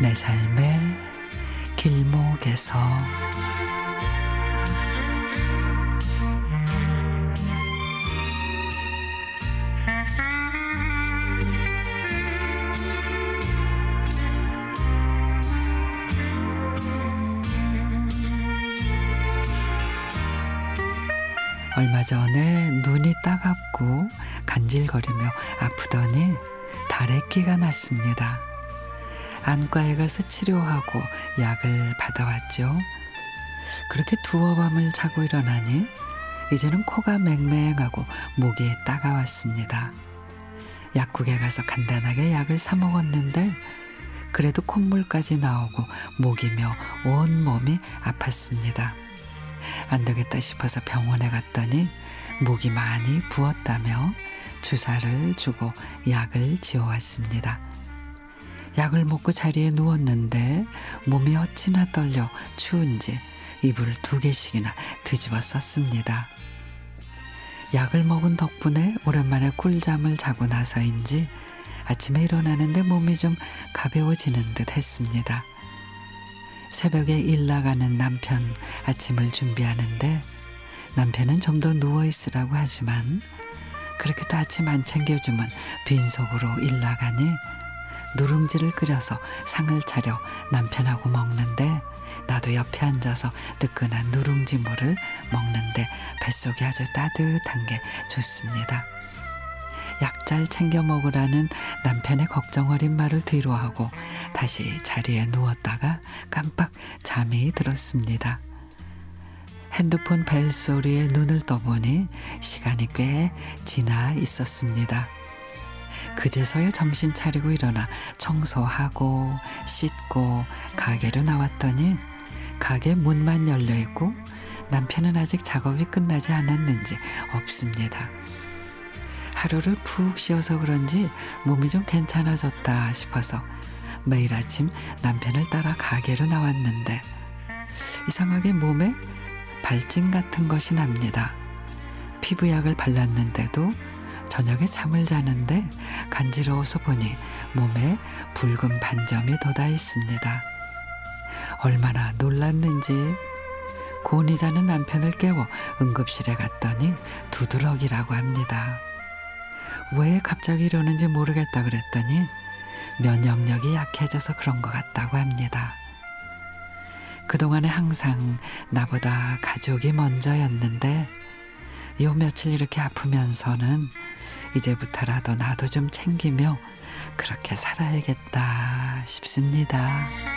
내 삶의 길목에서 얼마 전에 눈이 따갑고 간질거리며 아프더니 다래끼가 났습니다. 안과에 가서 치료하고 약을 받아왔죠. 그렇게 두어 밤을 자고 일어나니 이제는 코가 맹맹하고 목이 따가웠습니다. 약국에 가서 간단하게 약을 사 먹었는데 그래도 콧물까지 나오고 목이며 온 몸이 아팠습니다. 안 되겠다 싶어서 병원에 갔더니 목이 많이 부었다며 주사를 주고 약을 지어왔습니다. 약을 먹고 자리에 누웠는데 몸이 어찌나 떨려 추운지 이불을 두 개씩이나 뒤집어 썼습니다. 약을 먹은 덕분에 오랜만에 꿀잠을 자고 나서인지 아침에 일어나는데 몸이 좀 가벼워지는 듯 했습니다. 새벽에 일 나가는 남편 아침을 준비하는데 남편은 좀 더 누워 있으라고 하지만 그렇게 또 아침 안 챙겨주면 빈속으로 일 나가니 누룽지를 끓여서 상을 차려 남편하고 먹는데 나도 옆에 앉아서 뜨끈한 누룽지 물을 먹는데 뱃속이 아주 따뜻한 게 좋습니다. 약잘 챙겨 먹으라는 남편의 걱정 어린 말을 뒤로 하고 다시 자리에 누웠다가 깜빡 잠이 들었습니다. 핸드폰 벨 소리에 눈을 떠보니 시간이 꽤 지나 있었습니다. 그제서야 정신 차리고 일어나 청소하고 씻고 가게로 나왔더니 가게 문만 열려 있고 남편은 아직 작업이 끝나지 않았는지 없습니다. 하루를 푹 쉬어서 그런지 몸이 좀 괜찮아졌다 싶어서 매일 아침 남편을 따라 가게로 나왔는데 이상하게 몸에 발진 같은 것이 납니다. 피부약을 발랐는데도 저녁에 잠을 자는데 간지러워서 보니 몸에 붉은 반점이 돋아 있습니다. 얼마나 놀랐는지 곤히 자는 남편을 깨워 응급실에 갔더니 두드러기라고 합니다. 왜 갑자기 이러는지 모르겠다 그랬더니 면역력이 약해져서 그런 것 같다고 합니다. 그동안에 항상 나보다 가족이 먼저였는데 요 며칠 이렇게 아프면서는 이제부터라도 나도 좀 챙기며 그렇게 살아야겠다 싶습니다.